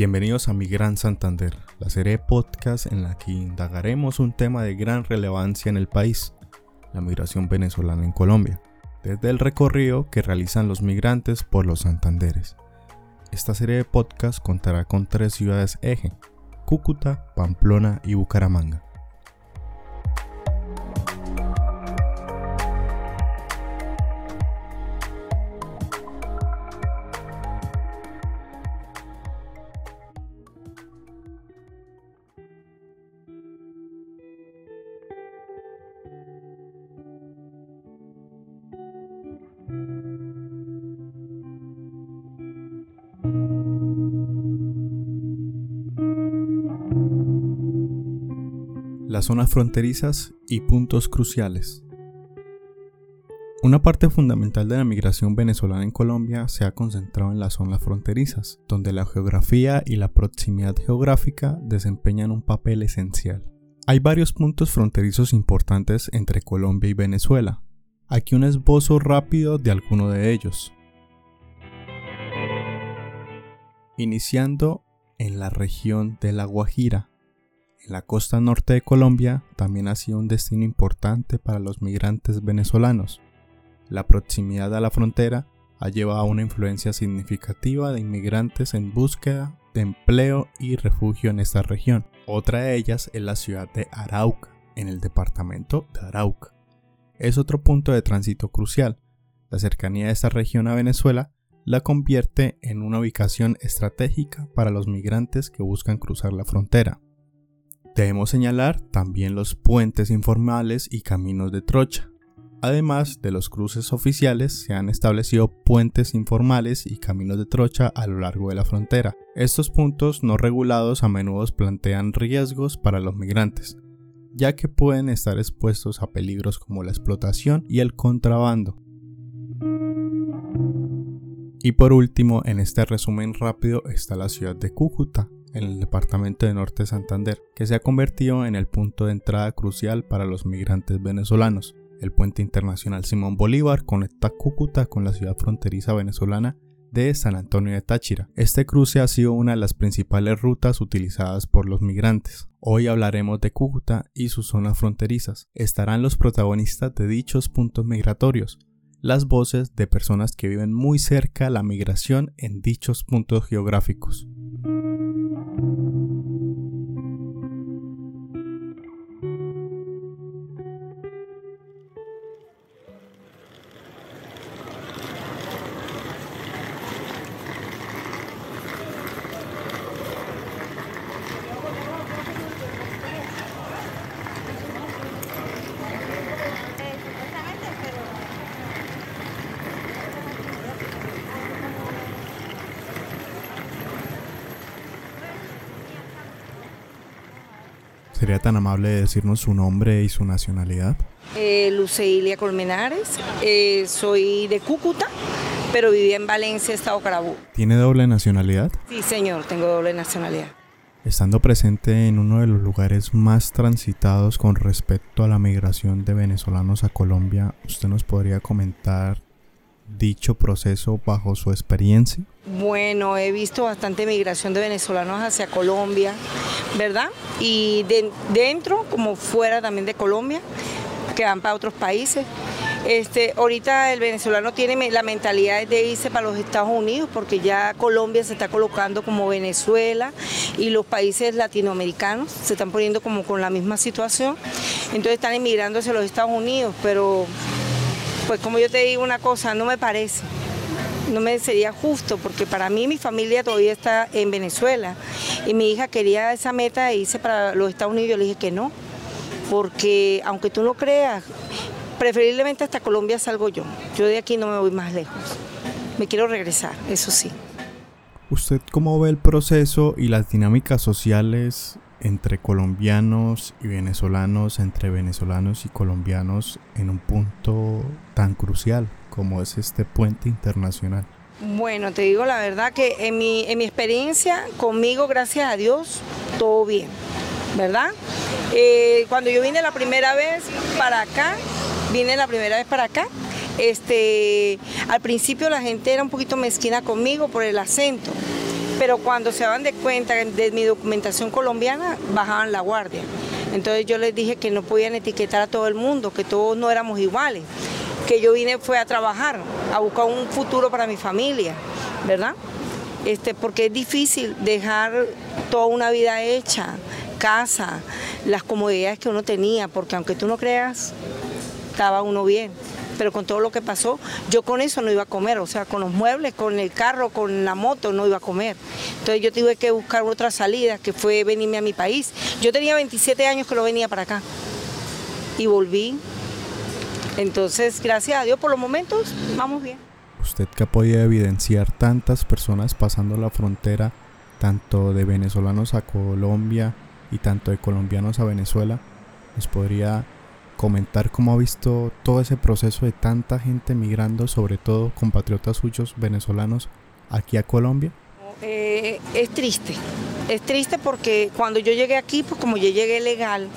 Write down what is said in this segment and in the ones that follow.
Bienvenidos a Mi Gran Santander, la serie de podcast en la que indagaremos un tema de gran relevancia en el país, la migración venezolana en Colombia, desde el recorrido que realizan los migrantes por los Santanderes. Esta serie de podcast contará con tres ciudades eje, Cúcuta, Pamplona y Bucaramanga. Las zonas fronterizas y puntos cruciales. Una parte fundamental de la migración venezolana en Colombia se ha concentrado en las zonas fronterizas, donde la geografía y la proximidad geográfica desempeñan un papel esencial. Hay varios puntos fronterizos importantes entre Colombia y Venezuela. Aquí un esbozo rápido de alguno de ellos. Iniciando en la región de La Guajira, la costa norte de Colombia también ha sido un destino importante para los migrantes venezolanos. La proximidad a la frontera ha llevado a una influencia significativa de inmigrantes en búsqueda de empleo y refugio en esta región. Otra de ellas es la ciudad de Arauca, en el departamento de Arauca. Es otro punto de tránsito crucial. La cercanía de esta región a Venezuela la convierte en una ubicación estratégica para los migrantes que buscan cruzar la frontera. Debemos señalar también los puentes informales y caminos de trocha. Además de los cruces oficiales, se han establecido puentes informales y caminos de trocha a lo largo de la frontera. Estos puntos no regulados a menudo plantean riesgos para los migrantes, ya que pueden estar expuestos a peligros como la explotación y el contrabando. Y por último, en este resumen rápido está la ciudad de Cúcuta, en el departamento de Norte Santander, que se ha convertido en el punto de entrada crucial para los migrantes venezolanos. El puente internacional Simón Bolívar conecta Cúcuta con la ciudad fronteriza venezolana de San Antonio de Táchira. Este cruce ha sido una de las principales rutas utilizadas por los migrantes. Hoy hablaremos de Cúcuta y sus zonas fronterizas. Estarán los protagonistas de dichos puntos migratorios, las voces de personas que viven muy cerca la migración en dichos puntos geográficos. ¿Sería tan amable de decirnos su nombre y su nacionalidad? Eh, Luceilia Colmenares, eh, soy de Cúcuta, pero viví en Valencia, Estado Carabobo. ¿Tiene doble nacionalidad? Sí, señor, tengo doble nacionalidad. Estando presente en uno de los lugares más transitados con respecto a la migración de venezolanos a Colombia, ¿usted nos podría comentar dicho proceso bajo su experiencia? Bueno, he visto bastante migración de venezolanos hacia Colombia, ¿verdad? Y dentro como fuera también de Colombia, que van para otros países. Este, ahorita el venezolano tiene la mentalidad de irse para los Estados Unidos porque ya Colombia se está colocando como Venezuela y los países latinoamericanos se están poniendo como con la misma situación. Entonces están emigrando hacia los Estados Unidos, pero pues como yo te digo una cosa, no me parece. No me sería justo porque para mí mi familia todavía está en Venezuela y mi hija quería esa meta de irse para los Estados Unidos. Yo le dije que no, porque aunque tú no creas, preferiblemente hasta Colombia salgo yo. Yo de aquí no me voy más lejos. Me quiero regresar, eso sí. ¿Usted cómo ve el proceso y las dinámicas sociales entre colombianos y venezolanos, entre venezolanos y colombianos en un punto tan crucial como es este puente internacional? Bueno, te digo la verdad que en mi, en mi experiencia conmigo, gracias a Dios, todo bien, ¿verdad? Eh, cuando yo vine la primera vez para acá, vine la primera vez para acá, este, al principio la gente era un poquito mezquina conmigo por el acento, pero cuando se daban de cuenta de mi documentación colombiana, bajaban la guardia. Entonces yo les dije que no podían etiquetar a todo el mundo, que todos no éramos iguales, que yo vine fue a trabajar, a buscar un futuro para mi familia, ¿verdad? Este, porque es difícil dejar toda una vida hecha, casa, las comodidades que uno tenía, porque aunque tú no creas, estaba uno bien pero con todo lo que pasó, yo con eso no iba a comer, o sea, con los muebles, con el carro, con la moto, no iba a comer. Entonces yo tuve que buscar otra salida, que fue venirme a mi país. Yo tenía 27 años que no venía para acá y volví. Entonces, gracias a Dios, por los momentos, vamos bien. Usted que ha podido evidenciar tantas personas pasando la frontera, tanto de venezolanos a Colombia y tanto de colombianos a Venezuela, ¿nos podría comentar cómo ha visto todo ese proceso de tanta gente migrando, sobre todo compatriotas suyos venezolanos, aquí a Colombia? Eh, es triste, es triste porque cuando yo llegué aquí, pues como yo llegué legal,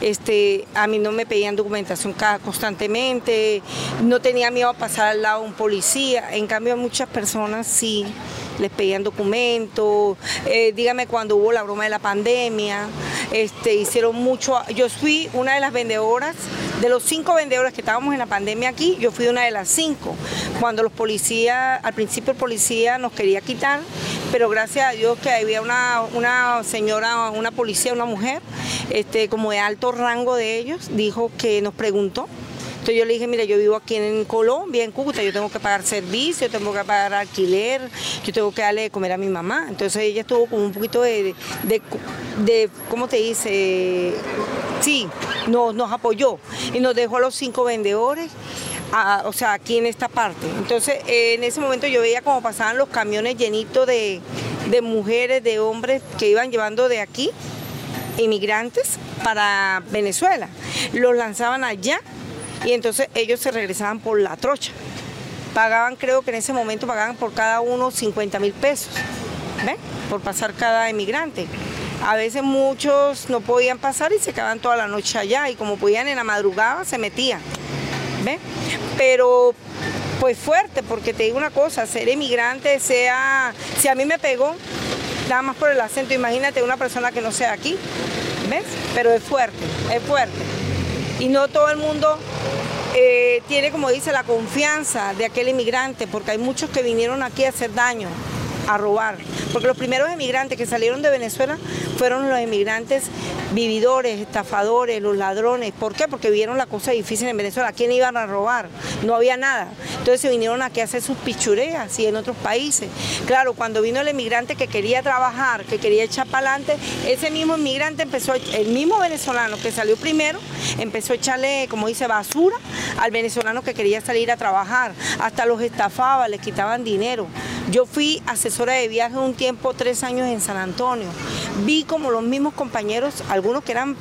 este, a mí no me pedían documentación constantemente, no tenía miedo a pasar al lado de un policía, en cambio a muchas personas sí les pedían documentos, eh, dígame cuando hubo la broma de la pandemia, este, hicieron mucho, yo fui una de las vendedoras, de los cinco vendedores que estábamos en la pandemia aquí, yo fui una de las cinco, cuando los policías, al principio el policía nos quería quitar, pero gracias a Dios que había una, una señora, una policía, una mujer, este, como de alto rango de ellos, dijo que nos preguntó entonces yo le dije, mira, yo vivo aquí en Colombia, en Cúcuta, yo tengo que pagar servicio, tengo que pagar alquiler, yo tengo que darle de comer a mi mamá. Entonces ella estuvo con un poquito de, de, ¿cómo te dice? Sí, nos, nos apoyó y nos dejó a los cinco vendedores. o sea, aquí en esta parte. Entonces, en ese momento yo veía cómo pasaban los camiones llenitos de, de mujeres, de hombres que iban llevando de aquí inmigrantes para Venezuela. Los lanzaban allá y entonces ellos se regresaban por la trocha. Pagaban, creo que en ese momento pagaban por cada uno 50 mil pesos, ¿ven? Por pasar cada emigrante. A veces muchos no podían pasar y se quedaban toda la noche allá y como podían en la madrugada se metían, ¿ven? Pero pues fuerte, porque te digo una cosa, ser emigrante, sea, si a mí me pegó, nada más por el acento, imagínate una persona que no sea aquí, ¿ves? Pero es fuerte, es fuerte. Y no todo el mundo eh, tiene, como dice, la confianza de aquel inmigrante, porque hay muchos que vinieron aquí a hacer daño a robar. Porque los primeros emigrantes que salieron de Venezuela fueron los emigrantes vividores, estafadores, los ladrones. ¿Por qué? Porque vieron la cosa difícil en Venezuela. ¿A quién iban a robar? No había nada. Entonces se vinieron aquí a hacer sus pichureas y en otros países. Claro, cuando vino el emigrante que quería trabajar, que quería echar para adelante, ese mismo inmigrante empezó, el mismo venezolano que salió primero, empezó a echarle, como dice, basura al venezolano que quería salir a trabajar. Hasta los estafaba, les quitaban dinero. Yo fui asesora de viaje un tiempo, tres años en San Antonio. Vi como los mismos compañeros, algunos que eran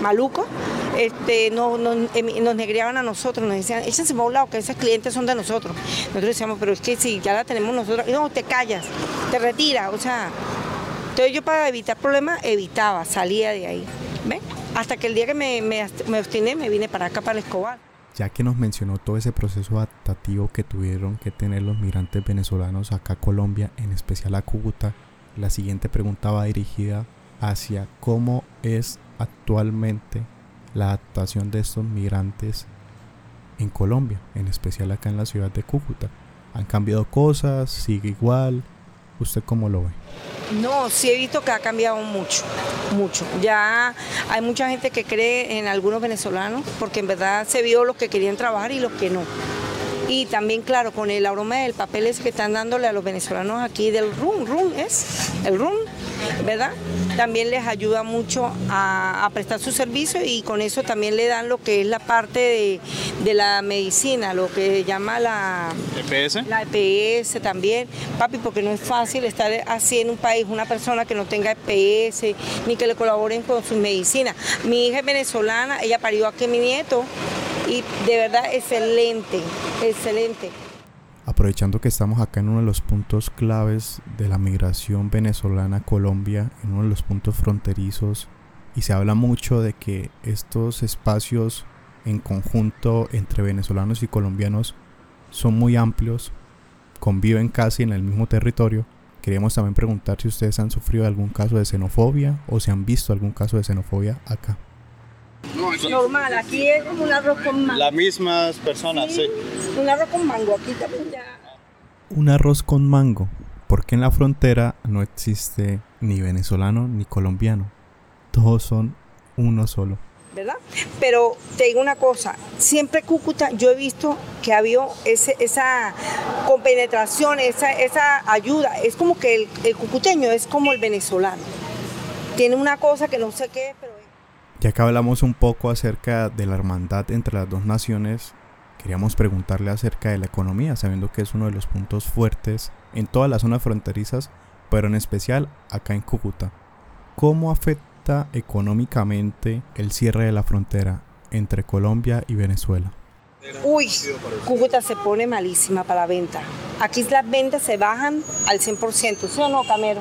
malucos, este, nos, negreaban a nosotros, nos decían, échense para un lado, que esos clientes son de nosotros. Nosotros decíamos, pero es que si ya la tenemos nosotros, no, te callas, te retiras, o sea. Entonces yo para evitar problemas, evitaba, salía de ahí. Hasta que el día que me, me, me obstiné, me vine para acá, para Escobar ya que nos mencionó todo ese proceso adaptativo que tuvieron que tener los migrantes venezolanos acá a Colombia, en especial a Cúcuta, la siguiente pregunta va dirigida hacia cómo es actualmente la adaptación de estos migrantes en Colombia, en especial acá en la ciudad de Cúcuta. ¿Han cambiado cosas? ¿Sigue igual? ¿Usted cómo lo ve? No, sí he visto que ha cambiado mucho, mucho. Ya hay mucha gente que cree en algunos venezolanos porque en verdad se vio los que querían trabajar y los que no. Y también, claro, con el aroma del papel ese que están dándole a los venezolanos aquí del RUN, RUN es, el RUN, ¿verdad? También les ayuda mucho a, prestar su servicio y con eso también le dan lo que es la parte de, la medicina, lo que llama la EPS. La EPS también, papi, porque no es fácil estar así en un país, una persona que no tenga EPS, ni que le colaboren con su medicina. Mi hija es venezolana, ella parió aquí a mi nieto y de verdad excelente, excelente. Aprovechando que estamos acá en uno de los puntos claves de la migración venezolana a Colombia, en uno de los puntos fronterizos, y se habla mucho de que estos espacios en conjunto entre venezolanos y colombianos son muy amplios, conviven casi en el mismo territorio, queríamos también preguntar si ustedes han sufrido algún caso de xenofobia o si han visto algún caso de xenofobia acá. Normal, aquí es como un arroz con mango. Las mismas personas, sí. Un arroz con mango, aquí también ya. Un arroz con mango, porque en la frontera no existe ni venezolano ni colombiano. Todos son uno solo. ¿verdad? Pero te digo una cosa, siempre Cúcuta yo he visto que ha habido ese, esa compenetración, esa, esa ayuda. Es como que el, el cucuteño es como el venezolano. Tiene una cosa que no sé qué pero... Ya que hablamos un poco acerca de la hermandad entre las dos naciones, queríamos preguntarle acerca de la economía, sabiendo que es uno de los puntos fuertes en todas las zonas fronterizas, pero en especial acá en Cúcuta. ¿Cómo afecta económicamente el cierre de la frontera entre Colombia y Venezuela? Uy, Cúcuta se pone malísima para la venta. Aquí las ventas se bajan al 100%, ¿sí o no, Camero?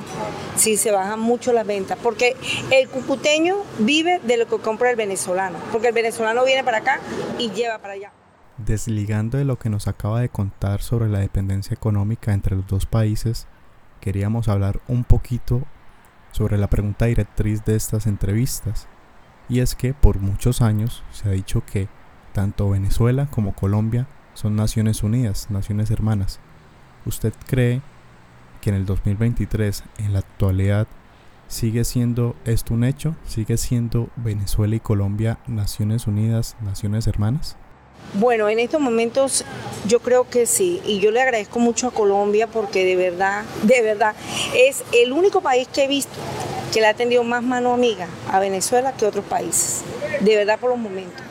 Sí, se bajan mucho las ventas, porque el cucuteño vive de lo que compra el venezolano, porque el venezolano viene para acá y lleva para allá. Desligando de lo que nos acaba de contar sobre la dependencia económica entre los dos países, queríamos hablar un poquito sobre la pregunta directriz de estas entrevistas, y es que por muchos años se ha dicho que tanto Venezuela como Colombia son naciones unidas, naciones hermanas. ¿Usted cree que en el 2023, en la actualidad, sigue siendo esto un hecho? ¿Sigue siendo Venezuela y Colombia naciones unidas, naciones hermanas? Bueno, en estos momentos yo creo que sí, y yo le agradezco mucho a Colombia porque de verdad, de verdad, es el único país que he visto que le ha tenido más mano amiga a Venezuela que otros países, de verdad por los momentos.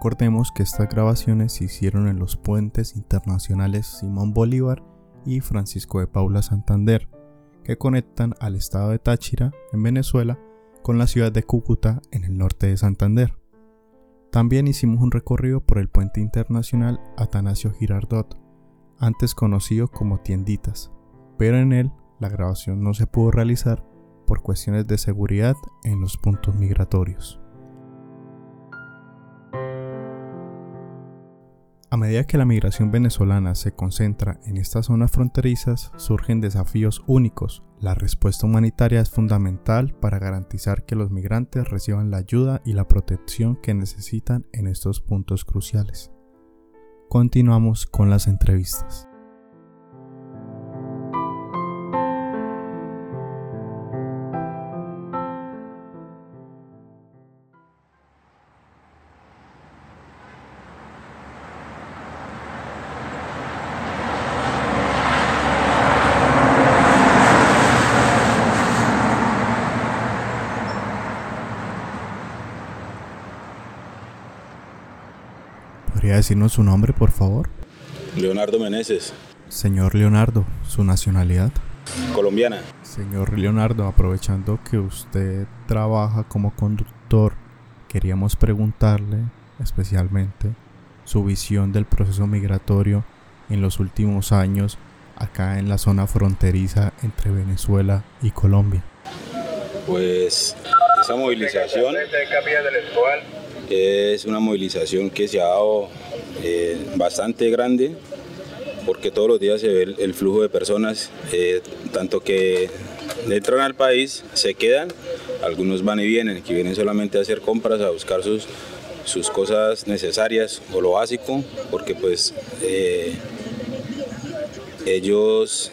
Recordemos que estas grabaciones se hicieron en los puentes internacionales Simón Bolívar y Francisco de Paula Santander, que conectan al estado de Táchira, en Venezuela, con la ciudad de Cúcuta, en el norte de Santander. También hicimos un recorrido por el puente internacional Atanasio Girardot, antes conocido como Tienditas, pero en él la grabación no se pudo realizar por cuestiones de seguridad en los puntos migratorios. A medida que la migración venezolana se concentra en estas zonas fronterizas, surgen desafíos únicos. La respuesta humanitaria es fundamental para garantizar que los migrantes reciban la ayuda y la protección que necesitan en estos puntos cruciales. Continuamos con las entrevistas. Decirnos su nombre, por favor? Leonardo Meneses. Señor Leonardo, su nacionalidad. Colombiana. Señor Leonardo, aprovechando que usted trabaja como conductor, queríamos preguntarle especialmente su visión del proceso migratorio en los últimos años acá en la zona fronteriza entre Venezuela y Colombia. Pues esa movilización es una movilización que se ha dado eh, bastante grande porque todos los días se ve el, flujo de personas, eh, tanto que entran al país, se quedan, algunos van y vienen, que vienen solamente a hacer compras, a buscar sus, sus cosas necesarias o lo básico, porque pues eh, ellos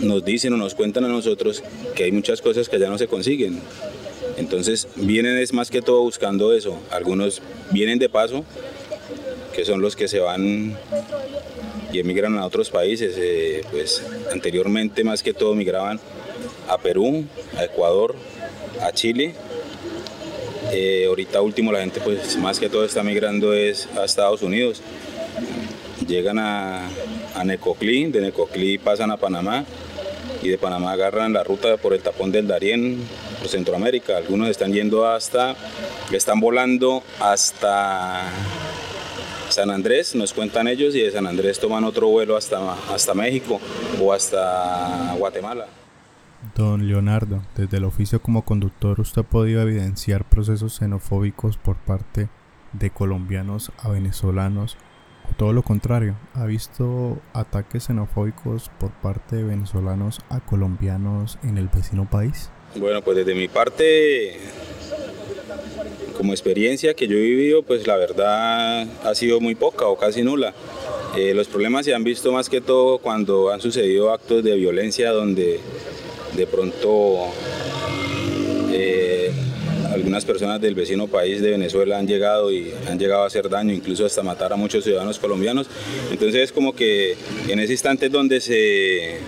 nos dicen o nos cuentan a nosotros que hay muchas cosas que ya no se consiguen, entonces vienen es más que todo buscando eso. Algunos vienen de paso, son los que se van y emigran a otros países. Eh, pues anteriormente más que todo migraban a Perú, a Ecuador, a Chile. Eh, ahorita último la gente pues más que todo está migrando es a Estados Unidos. llegan a, a Necoclí, de Necoclí pasan a Panamá y de Panamá agarran la ruta por el tapón del Darién por Centroamérica. Algunos están yendo hasta, están volando hasta San Andrés, nos cuentan ellos, y de San Andrés toman otro vuelo hasta, hasta México o hasta Guatemala. Don Leonardo, desde el oficio como conductor, ¿usted ha podido evidenciar procesos xenofóbicos por parte de colombianos a venezolanos todo lo contrario, ¿ha visto ataques xenofóbicos por parte de venezolanos a colombianos en el vecino país? Bueno, pues desde mi parte, como experiencia que yo he vivido, pues la verdad ha sido muy poca o casi nula. Eh, los problemas se han visto más que todo cuando han sucedido actos de violencia donde de pronto algunas personas del vecino país de Venezuela han llegado y han llegado a hacer daño, incluso hasta matar a muchos ciudadanos colombianos. Entonces es como que en ese instante donde se,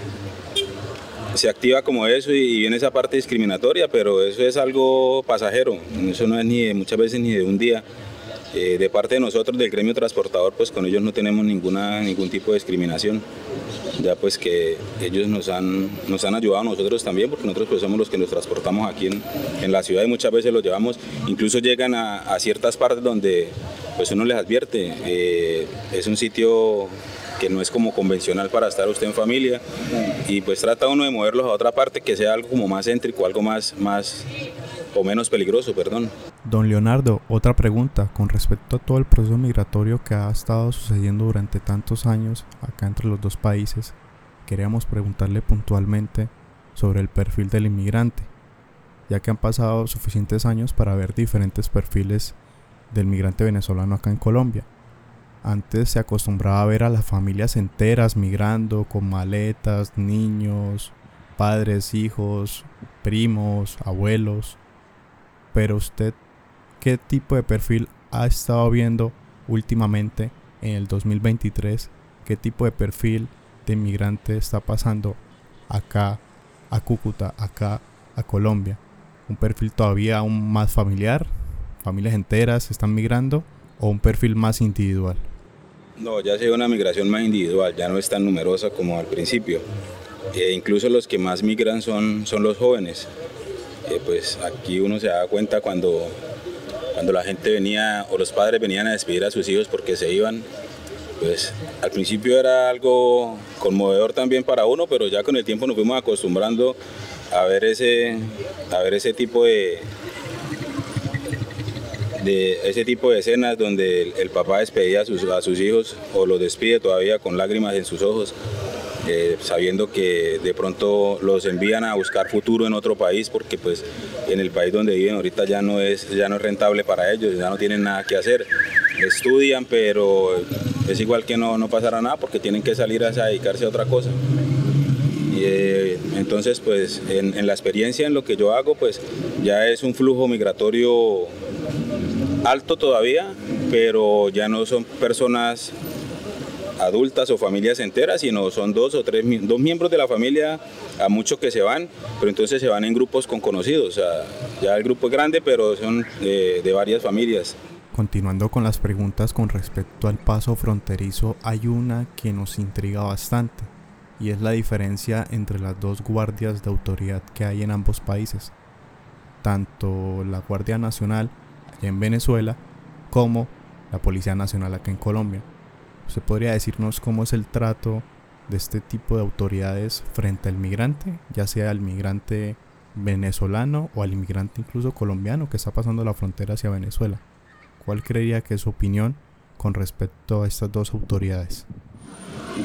se activa como eso y, viene esa parte discriminatoria, pero eso es algo pasajero, eso no es ni muchas veces ni de un día. Eh, de parte de nosotros del gremio transportador, pues con ellos no tenemos ninguna, ningún tipo de discriminación ya pues que ellos nos han, nos han ayudado a nosotros también, porque nosotros pues somos los que nos transportamos aquí en, en la ciudad y muchas veces los llevamos, incluso llegan a, a ciertas partes donde pues uno les advierte, eh, es un sitio que no es como convencional para estar usted en familia y pues trata uno de moverlos a otra parte que sea algo como más céntrico, algo más, más o menos peligroso, perdón. Don Leonardo, otra pregunta con respecto a todo el proceso migratorio que ha estado sucediendo durante tantos años acá entre los dos países. Queríamos preguntarle puntualmente sobre el perfil del inmigrante, ya que han pasado suficientes años para ver diferentes perfiles del migrante venezolano acá en Colombia. Antes se acostumbraba a ver a las familias enteras migrando con maletas, niños, padres, hijos, primos, abuelos. Pero usted qué tipo de perfil ha estado viendo últimamente en el 2023, qué tipo de perfil de inmigrante está pasando acá a Cúcuta, acá a Colombia. Un perfil todavía aún más familiar, familias enteras están migrando o un perfil más individual. No, ya se ve una migración más individual, ya no es tan numerosa como al principio. E incluso los que más migran son, son los jóvenes. Eh, pues aquí uno se da cuenta cuando cuando la gente venía o los padres venían a despedir a sus hijos porque se iban, pues al principio era algo conmovedor también para uno, pero ya con el tiempo nos fuimos acostumbrando a ver ese, a ver ese tipo de, de ese tipo de escenas donde el, papá despedía a sus, a sus hijos o los despide todavía con lágrimas en sus ojos. Eh, sabiendo que de pronto los envían a buscar futuro en otro país porque pues en el país donde viven ahorita ya no es, ya no es rentable para ellos, ya no tienen nada que hacer. Estudian, pero es igual que no, no pasará nada porque tienen que salir a dedicarse a otra cosa. Eh, entonces, pues en, en la experiencia, en lo que yo hago, pues ya es un flujo migratorio alto todavía, pero ya no son personas adultas o familias enteras, sino son dos o tres, dos miembros de la familia, a muchos que se van, pero entonces se van en grupos con conocidos. O sea, ya el grupo es grande, pero son de, de varias familias. Continuando con las preguntas con respecto al paso fronterizo, hay una que nos intriga bastante, y es la diferencia entre las dos guardias de autoridad que hay en ambos países, tanto la Guardia Nacional en Venezuela como la Policía Nacional acá en Colombia. ¿Usted podría decirnos cómo es el trato de este tipo de autoridades frente al migrante, ya sea al migrante venezolano o al inmigrante incluso colombiano que está pasando la frontera hacia Venezuela? ¿Cuál creería que es su opinión con respecto a estas dos autoridades?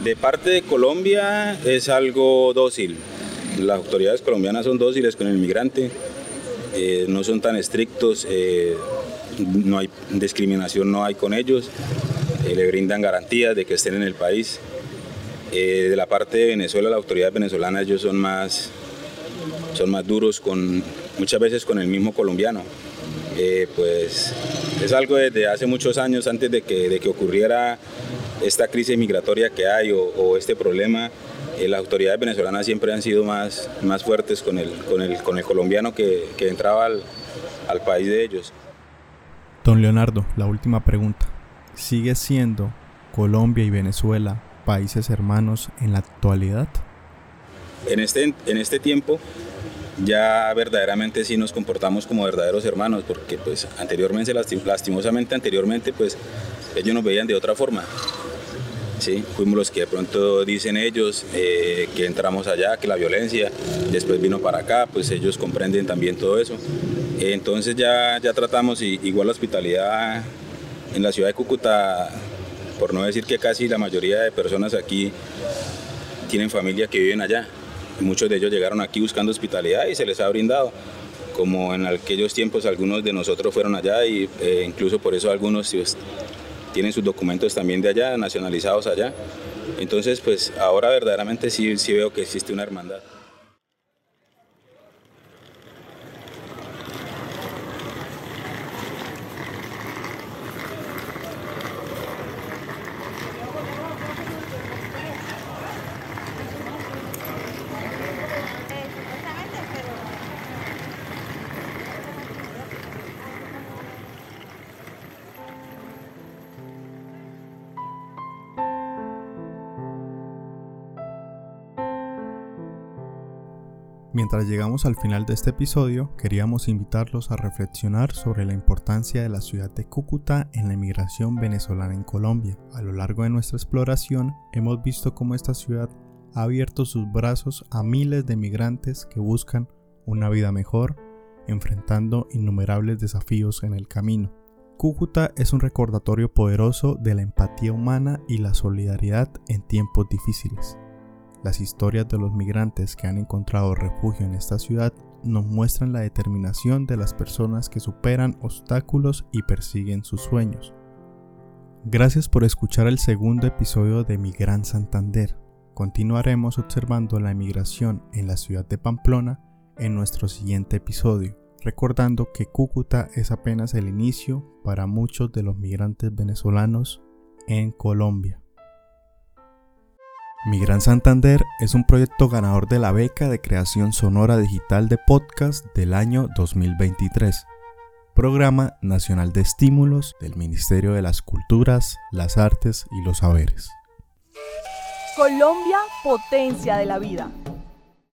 De parte de Colombia es algo dócil. Las autoridades colombianas son dóciles con el migrante, eh, no son tan estrictos, eh, no hay discriminación, no hay con ellos. Eh, le brindan garantías de que estén en el país. Eh, de la parte de Venezuela, la autoridad venezolana, ellos son más, son más duros, con, muchas veces con el mismo colombiano. Eh, pues es algo desde hace muchos años, antes de que, de que ocurriera esta crisis migratoria que hay o, este problema, las autoridades venezolanas siempre han sido más, más fuertes con el, con el, con el colombiano que, que entraba al, al país de ellos. Don Leonardo, la última pregunta sigue siendo Colombia y Venezuela países hermanos en la actualidad? En este, en este tiempo ya verdaderamente sí nos comportamos como verdaderos hermanos, porque pues anteriormente, lastimosamente anteriormente, pues ellos nos veían de otra forma. Sí, fuimos los que de pronto dicen ellos eh, que entramos allá, que la violencia, después vino para acá, pues ellos comprenden también todo eso. Entonces ya, ya tratamos, igual la hospitalidad en la ciudad de Cúcuta, por no decir que casi la mayoría de personas aquí tienen familia que viven allá. Muchos de ellos llegaron aquí buscando hospitalidad y se les ha brindado. Como en aquellos tiempos algunos de nosotros fueron allá y eh, incluso por eso algunos pues, tienen sus documentos también de allá, nacionalizados allá. Entonces, pues ahora verdaderamente sí, sí veo que existe una hermandad. Mientras llegamos al final de este episodio, queríamos invitarlos a reflexionar sobre la importancia de la ciudad de Cúcuta en la inmigración venezolana en Colombia. A lo largo de nuestra exploración, hemos visto cómo esta ciudad ha abierto sus brazos a miles de migrantes que buscan una vida mejor, enfrentando innumerables desafíos en el camino. Cúcuta es un recordatorio poderoso de la empatía humana y la solidaridad en tiempos difíciles. Las historias de los migrantes que han encontrado refugio en esta ciudad nos muestran la determinación de las personas que superan obstáculos y persiguen sus sueños. Gracias por escuchar el segundo episodio de Mi Gran Santander. Continuaremos observando la emigración en la ciudad de Pamplona en nuestro siguiente episodio, recordando que Cúcuta es apenas el inicio para muchos de los migrantes venezolanos en Colombia. Mi Gran Santander es un proyecto ganador de la beca de creación sonora digital de podcast del año 2023, Programa Nacional de Estímulos del Ministerio de las Culturas, las Artes y los Saberes. Colombia, potencia de la vida.